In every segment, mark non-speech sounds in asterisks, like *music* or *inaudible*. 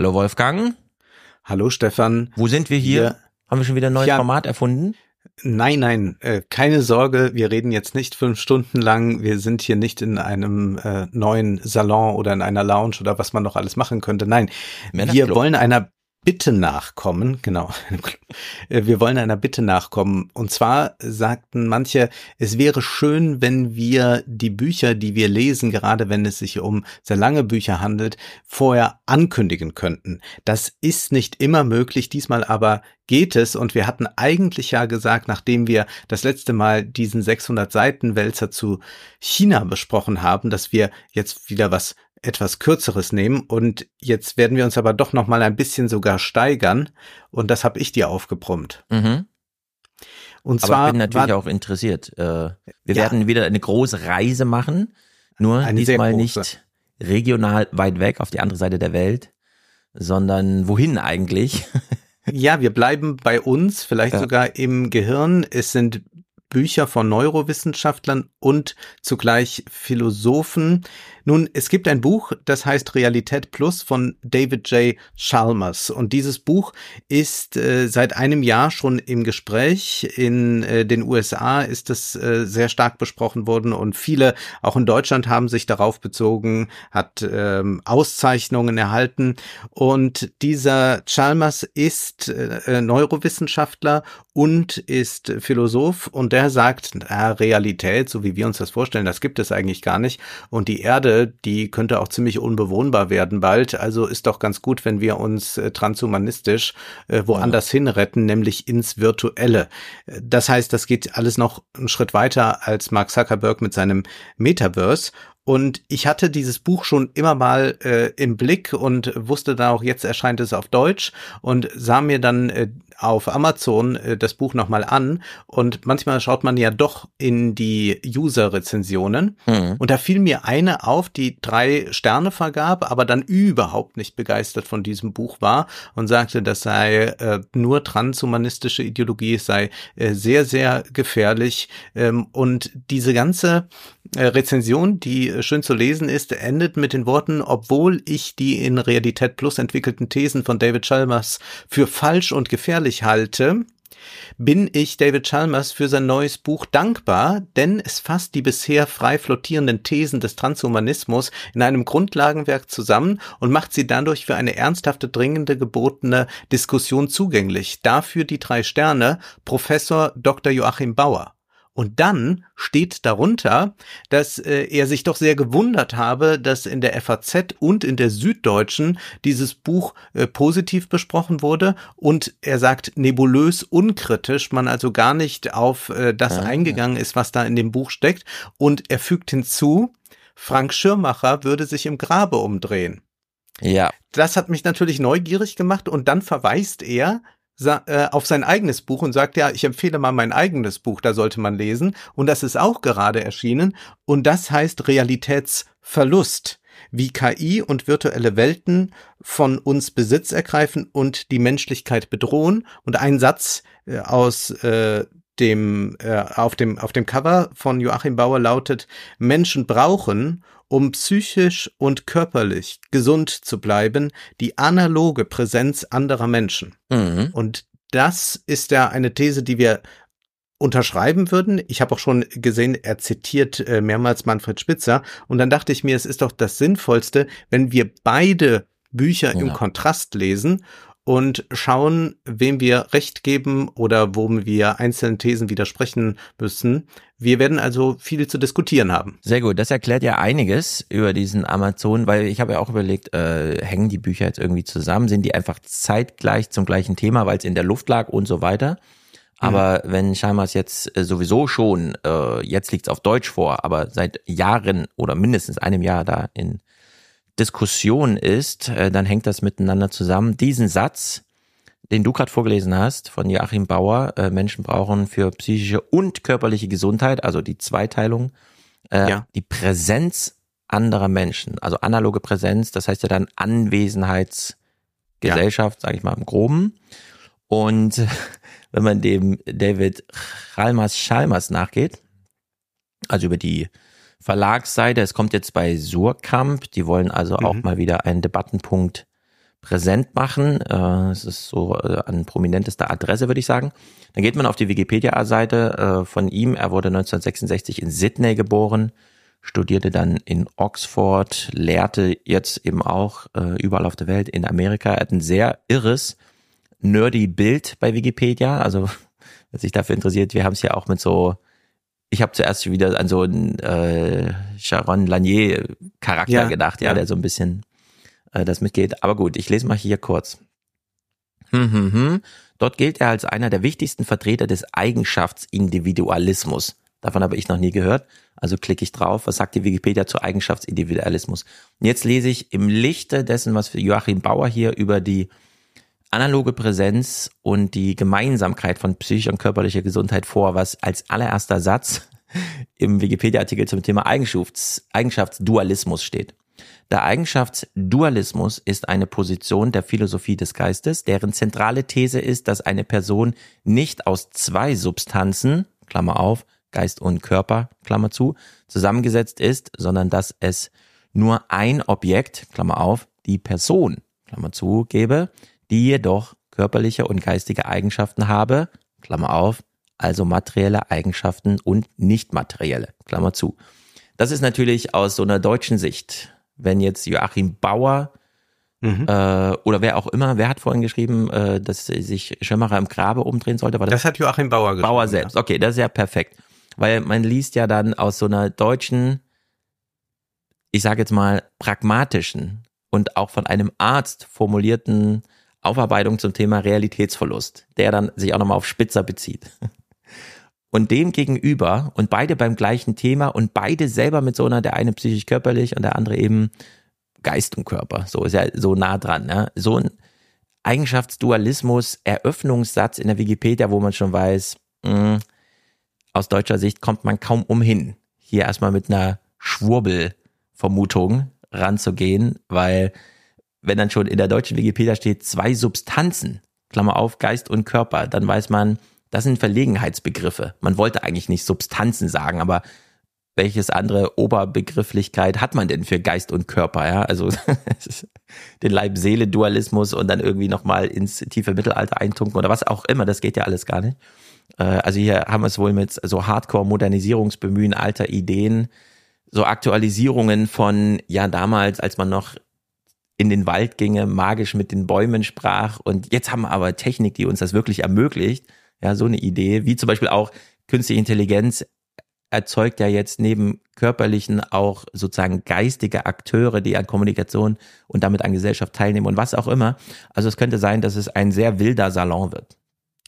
Hallo Wolfgang. Hallo Stefan. Wo sind wir hier? Wir- Haben wir schon wieder ein neues Ja. Format erfunden? Nein, nein, äh, keine Sorge, wir reden jetzt nicht fünf Stunden lang. Wir sind hier nicht in einem äh, neuen Salon oder in einer Lounge oder was man noch alles machen könnte. Nein, wir wollen einer Bitte nachkommen, genau. *laughs* Äh, Wir wollen einer Bitte nachkommen. Und zwar sagten manche, es wäre schön, wenn wir die Bücher, die wir lesen, gerade wenn es sich um sehr lange Bücher handelt, vorher ankündigen könnten. Das ist nicht immer möglich, diesmal aber geht es. Und wir hatten eigentlich ja gesagt, nachdem wir das letzte Mal diesen 600 Seiten Wälzer zu China besprochen haben, dass wir jetzt wieder was etwas kürzeres nehmen und jetzt werden wir uns aber doch noch mal ein bisschen sogar steigern und das habe ich dir aufgebrummt. Mhm. Und Aber zwar ich bin natürlich war auch interessiert. Äh, wir Ja. werden wieder eine große Reise machen, nur diesmal nicht regional weit weg auf die andere Seite der Welt, sondern wohin eigentlich? *laughs* ja, wir bleiben bei uns, vielleicht Ja. sogar im Gehirn. Es sind Bücher von Neurowissenschaftlern und zugleich Philosophen. Nun, es gibt ein Buch, das heißt Realität Plus von David J. Chalmers. Und dieses Buch ist äh, seit einem Jahr schon im Gespräch. In äh, den USA ist es äh, sehr stark besprochen worden und viele, auch in Deutschland, haben sich darauf bezogen, hat ähm, Auszeichnungen erhalten. Und dieser Chalmers ist äh, Neurowissenschaftler und ist Philosoph und der sagt, na, Realität, so wie wir uns das vorstellen, das gibt es eigentlich gar nicht. Und die Erde, die könnte auch ziemlich unbewohnbar werden bald. Also ist doch ganz gut, wenn wir uns äh, transhumanistisch äh, woanders hin retten, nämlich ins Virtuelle. Äh, Das heißt, das geht alles noch einen Schritt weiter als Mark Zuckerberg mit seinem Metaverse. Und ich hatte dieses Buch schon immer mal äh, im Blick und wusste da auch, jetzt erscheint es auf Deutsch und sah mir dann äh, auf Amazon äh, das Buch nochmal an. Und manchmal schaut man ja doch in die User-Rezensionen. Hm. Und da fiel mir eine auf, die drei Sterne vergab, aber dann überhaupt nicht begeistert von diesem Buch war und sagte, das sei äh, nur transhumanistische Ideologie, es sei äh, sehr, sehr gefährlich. Ähm, und diese ganze äh, Rezension, die äh, schön zu lesen ist, endet mit den Worten, obwohl ich die in Realität Plus entwickelten Thesen von David Chalmers für falsch und gefährlich halte, bin ich David Chalmers für sein neues Buch dankbar, denn es fasst die bisher frei flottierenden Thesen des Transhumanismus in einem Grundlagenwerk zusammen und macht sie dadurch für eine ernsthafte, dringende gebotene Diskussion zugänglich. Dafür die drei Sterne Professor Dr. Joachim Bauer. Und dann steht darunter, dass äh, er sich doch sehr gewundert habe, dass in der FAZ und in der Süddeutschen dieses Buch äh, positiv besprochen wurde und er sagt nebulös unkritisch, man also gar nicht auf äh, das Ah. eingegangen ist, was da in dem Buch steckt und er fügt hinzu, Frank Schirmacher würde sich im Grabe umdrehen. Ja, Das hat mich natürlich neugierig gemacht und dann verweist er auf sein eigenes Buch und sagt, ja, ich empfehle mal mein eigenes Buch, da sollte man lesen. Und das ist auch gerade erschienen. Und das heißt Realitätsverlust, wie KI und virtuelle Welten von uns Besitz ergreifen und die Menschlichkeit bedrohen. Und ein Satz äh, aus äh, dem, äh, auf dem, auf dem Cover von Joachim Bauer lautet, Menschen brauchen, um psychisch und körperlich gesund zu bleiben, die analoge Präsenz anderer Menschen. mhm. Und das ist ja eine These, die wir unterschreiben würden. Ich habe auch schon gesehen, er zitiert äh, mehrmals Manfred Spitzer. Und dann dachte ich mir, es ist doch das Sinnvollste, wenn wir beide Bücher im Ja. Kontrast lesen und schauen, wem wir Recht geben oder wo wir einzelnen Thesen widersprechen müssen. Wir werden also viel zu diskutieren haben. Sehr gut, das erklärt ja einiges über diesen Amazon, weil ich habe ja auch überlegt, äh, hängen die Bücher jetzt irgendwie zusammen, sind die einfach zeitgleich zum gleichen Thema, weil es in der Luft lag und so weiter. Aber wenn Chalmers jetzt äh, sowieso schon, äh, jetzt liegt's auf Deutsch vor, aber seit Jahren oder mindestens einem Jahr da in Diskussion ist, äh, dann hängt das miteinander zusammen. Diesen Satz, den du gerade vorgelesen hast von Joachim Bauer, äh, Menschen brauchen für psychische und körperliche Gesundheit, also die Zweiteilung, äh, Ja. die Präsenz anderer Menschen, also analoge Präsenz, das heißt ja dann Anwesenheitsgesellschaft, sage ich mal im Groben. Und *laughs* wenn man dem David Chalmers Chalmers nachgeht, also über die Verlagsseite, es kommt jetzt bei Surkamp, die wollen also auch Mhm. mal wieder einen Debattenpunkt präsent machen. Äh, es ist so äh, an prominentester Adresse, würde ich sagen. Dann geht man auf die Wikipedia-Seite äh, von ihm. Er wurde 1966 in Sydney geboren, studierte dann in Oxford, lehrte jetzt eben auch überall auf der Welt in Amerika. Er hat ein sehr irres, nerdy Bild bei Wikipedia. Also *laughs* wer sich dafür interessiert, wir haben es ja auch mit so ich habe zuerst wieder an so einen äh, Sharon Lanier Charakter ja, gedacht, ja, ja, der so ein bisschen äh, das mitgeht. Aber gut, ich lese mal hier kurz. Hm, hm, hm. Dort gilt er als einer der wichtigsten Vertreter des Eigenschaftsindividualismus. Davon habe ich noch nie gehört. Also klicke ich drauf. Was sagt die Wikipedia zu Eigenschaftsindividualismus? Und jetzt lese ich im Lichte dessen, was Joachim Bauer hier über die analoge Präsenz und die Gemeinsamkeit von psychischer und körperlicher Gesundheit vor, was als allererster Satz *laughs* im Wikipedia-Artikel zum Thema Eigenschafts Eigenschaftsdualismus steht. Der Eigenschaftsdualismus ist eine Position der Philosophie des Geistes, deren zentrale These ist, dass eine Person nicht aus zwei Substanzen, Klammer auf, Geist und Körper, Klammer zu, zusammengesetzt ist, sondern dass es nur ein Objekt, Klammer auf, die Person, Klammer zu, gebe, die jedoch körperliche und geistige Eigenschaften habe, Klammer auf, also materielle Eigenschaften und nicht materielle, Klammer zu. Das ist natürlich aus so einer deutschen Sicht, wenn jetzt Joachim Bauer mhm. äh, oder wer auch immer, wer hat vorhin geschrieben, äh, dass sich Schirmacher im Grabe umdrehen sollte? Das, das hat Joachim Bauer geschrieben. Bauer selbst, okay, das ist ja perfekt. Weil man liest ja dann aus so einer deutschen, ich sage jetzt mal, pragmatischen und auch von einem Arzt formulierten Aufarbeitung zum Thema Realitätsverlust, der dann sich auch nochmal auf Spitzer bezieht. Und dem gegenüber und beide beim gleichen Thema und beide selber mit so einer, der eine psychisch körperlich und der andere eben Geist und Körper. So ist ja so nah dran. Ne? So ein Eigenschaftsdualismus, Eröffnungssatz in der Wikipedia, wo man schon weiß, mh, hm, aus deutscher Sicht kommt man kaum umhin, hier erstmal mit einer Schwurbelvermutung ranzugehen, weil wenn dann schon in der deutschen Wikipedia steht, zwei Substanzen, Klammer auf, Geist und Körper, dann weiß man, das sind Verlegenheitsbegriffe. Man wollte eigentlich nicht Substanzen sagen, aber welches andere Oberbegrifflichkeit hat man denn für Geist und Körper? Ja, also *laughs* den Leib-Seele-Dualismus und dann irgendwie nochmal ins tiefe Mittelalter eintunken oder was auch immer, das geht ja alles gar nicht. Äh, also hier haben wir es wohl mit so Hardcore-Modernisierungsbemühen alter Ideen, so Aktualisierungen von, ja, damals, als man noch in den Wald ginge, magisch mit den Bäumen sprach. Und jetzt haben wir aber Technik, die uns das wirklich ermöglicht. Ja, so eine Idee, wie zum Beispiel auch künstliche Intelligenz erzeugt ja jetzt neben körperlichen auch sozusagen geistige Akteure, die an Kommunikation und damit an Gesellschaft teilnehmen und was auch immer. Also es könnte sein, dass es ein sehr wilder Salon wird.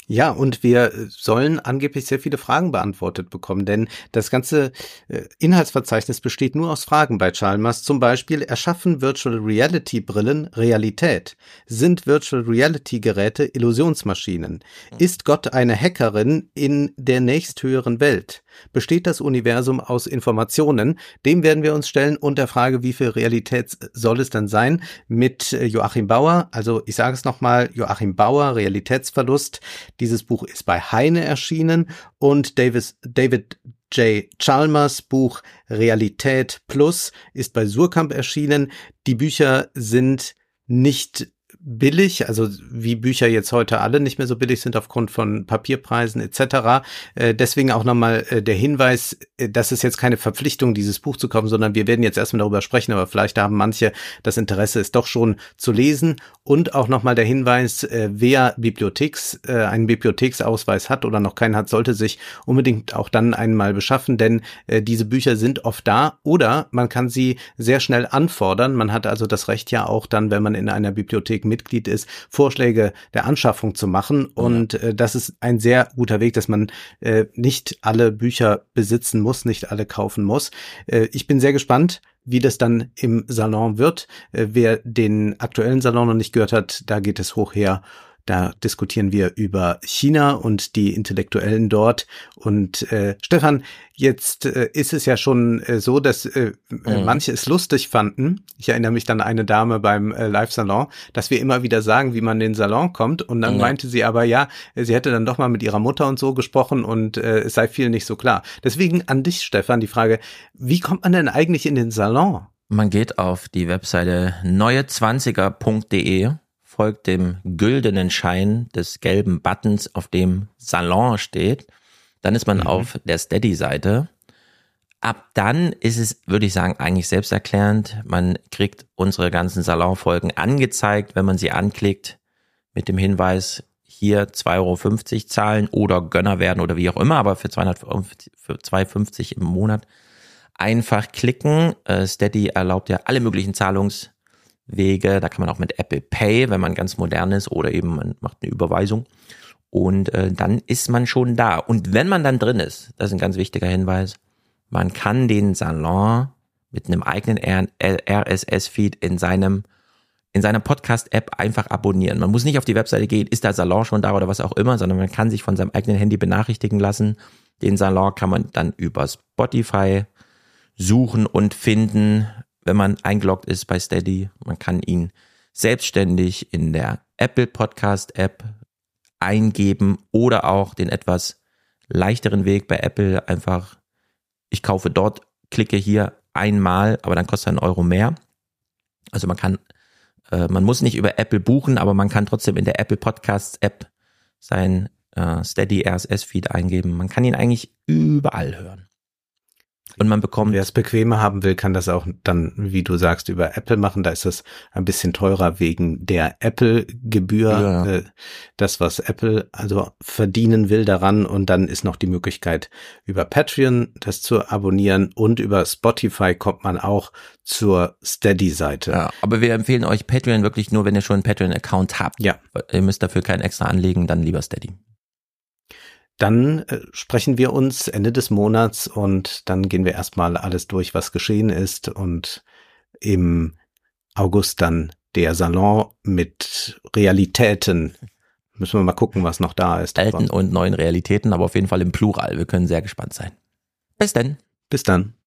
Ja, und wir sollen angeblich sehr viele Fragen beantwortet bekommen, denn das ganze äh, Inhaltsverzeichnis besteht nur aus Fragen bei Chalmers. Zum Beispiel, erschaffen Virtual Reality Brillen Realität? Sind Virtual Reality Geräte Illusionsmaschinen? Ist Gott eine Hackerin in der nächsthöheren Welt? Besteht das Universum aus Informationen? Dem werden wir uns stellen und der Frage, wie viel Realität soll es dann sein? Mit äh, Joachim Bauer, also ich sage es nochmal, Joachim Bauer, Realitätsverlust. Dieses Buch ist bei Heine erschienen und Davis, David J. Chalmers Buch Realität Plus ist bei Surkamp erschienen. Die Bücher sind nicht billig, also wie Bücher jetzt heute alle nicht mehr so billig sind aufgrund von Papierpreisen etc. Äh, deswegen auch nochmal äh, der Hinweis, äh, das ist jetzt keine Verpflichtung, dieses Buch zu kaufen, sondern wir werden jetzt erstmal darüber sprechen, aber vielleicht haben manche das Interesse, es doch schon zu lesen. Und auch nochmal der Hinweis, äh, wer Bibliotheks, äh, einen Bibliotheksausweis hat oder noch keinen hat, sollte sich unbedingt auch dann einmal beschaffen, denn äh, diese Bücher sind oft da oder man kann sie sehr schnell anfordern. Man hat also das Recht ja auch dann, wenn man in einer Bibliothek Mitglied ist, Vorschläge der Anschaffung zu machen. Und äh, das ist ein sehr guter Weg, dass man äh, nicht alle Bücher besitzen muss, nicht alle kaufen muss. Äh, ich bin sehr gespannt, wie das dann im Salon wird. Äh, wer den aktuellen Salon noch nicht gehört hat, da geht es hoch her da diskutieren wir über China und die Intellektuellen dort. Und äh, Stefan, jetzt äh, ist es ja schon äh, so, dass äh, mhm. manche es lustig fanden. Ich erinnere mich dann an eine Dame beim äh, Live-Salon, dass wir immer wieder sagen, wie man in den Salon kommt. Und dann mhm. meinte sie aber, ja, sie hätte dann doch mal mit ihrer Mutter und so gesprochen und äh, es sei viel nicht so klar. Deswegen an dich, Stefan, die Frage, wie kommt man denn eigentlich in den Salon? Man geht auf die Webseite neue20er.de folgt dem güldenen Schein des gelben Buttons, auf dem Salon steht. Dann ist man mhm. auf der Steady-Seite. Ab dann ist es, würde ich sagen, eigentlich selbsterklärend. Man kriegt unsere ganzen Salonfolgen angezeigt, wenn man sie anklickt, mit dem Hinweis, hier 2,50 Euro zahlen oder Gönner werden oder wie auch immer, aber für 2,50 im Monat einfach klicken. Äh, Steady erlaubt ja alle möglichen Zahlungswege. Da kann man auch mit Apple Pay, wenn man ganz modern ist, oder eben man macht eine Überweisung. Und äh, dann ist man schon da. Und wenn man dann drin ist, das ist ein ganz wichtiger Hinweis, man kann den Salon mit einem eigenen RSS-Feed in seinem in seiner Podcast-App einfach abonnieren. Man muss nicht auf die Webseite gehen, ist der Salon schon da oder was auch immer, sondern man kann sich von seinem eigenen Handy benachrichtigen lassen. Den Salon kann man dann über Spotify suchen und finden, wenn man eingeloggt ist bei Steady. Man kann ihn selbstständig in der Apple Podcast App eingeben oder auch den etwas leichteren Weg bei Apple einfach, ich kaufe dort, klicke hier einmal, aber dann kostet er einen Euro mehr. Also man kann, äh, man muss nicht über Apple buchen, aber man kann trotzdem in der Apple Podcasts App sein äh, Steady RSS Feed eingeben. Man kann ihn eigentlich überall hören. Und man bekommt. Wer es bequemer haben will, kann das auch dann, wie du sagst, über Apple machen. Da ist es ein bisschen teurer wegen der Apple-Gebühr. Ja. Äh, das, was Apple also verdienen will daran. Und dann ist noch die Möglichkeit, über Patreon das zu abonnieren. Und über Spotify kommt man auch zur Steady-Seite. Ja, aber wir empfehlen euch Patreon wirklich nur, wenn ihr schon einen Patreon-Account habt. Ja. Ihr müsst dafür keinen extra anlegen, dann lieber Steady. Dann äh, sprechen wir uns Ende des Monats und dann gehen wir erstmal alles durch, was geschehen ist und im August dann der Salon mit Realitäten. Müssen wir mal gucken, was noch da ist. Alten und neuen Realitäten, aber auf jeden Fall im Plural. Wir können sehr gespannt sein. Bis dann. Bis dann.